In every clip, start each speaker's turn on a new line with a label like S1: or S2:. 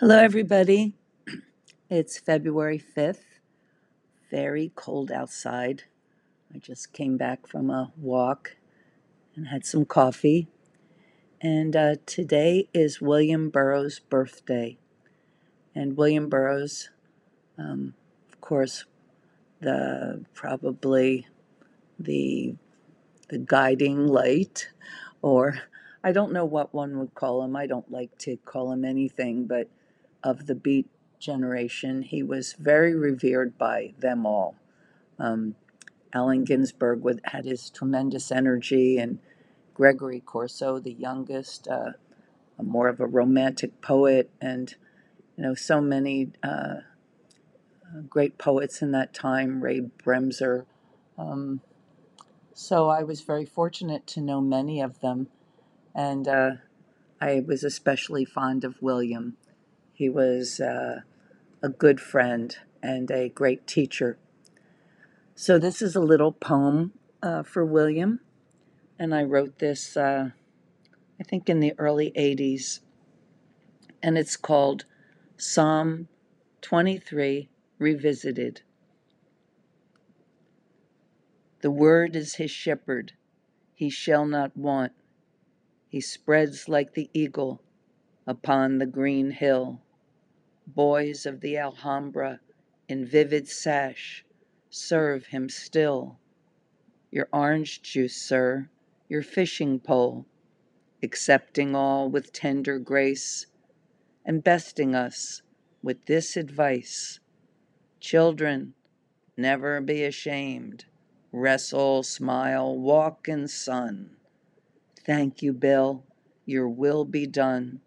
S1: Hello, everybody. It's February 5th. Very cold outside. I just came back from a walk and had some coffee. And uh, today is William Burroughs' birthday. And William Burroughs, um, of course, the probably the the guiding light, or I don't know what one would call him. I don't like to call him anything, but of the Beat generation, he was very revered by them all. Um, Allen Ginsberg would, had his tremendous energy, and Gregory Corso, the youngest, uh, more of a romantic poet, and you know so many uh, great poets in that time, Ray Bremser. Um, so I was very fortunate to know many of them, and uh, I was especially fond of William. He was uh, a good friend and a great teacher. So this is a little poem uh, for William, and I wrote this, uh, I think, in the early 80s, and it's called Psalm 23 Revisited. The word is his shepherd, he shall not want. He spreads like the eagle upon the green hill. Boys of the Alhambra in vivid sash serve him still. Your orange juice, sir, your fishing pole, accepting all with tender grace, and besting us with this advice Children, never be ashamed. Wrestle, smile, walk in sun. Thank you, Bill. Your will be done.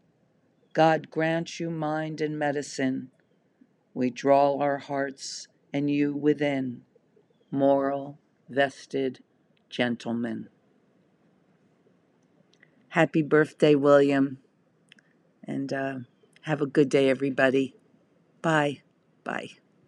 S1: God grant you mind and medicine. We draw our hearts and you within, moral, vested gentlemen. Happy birthday, William. And uh, have a good day, everybody. Bye. Bye.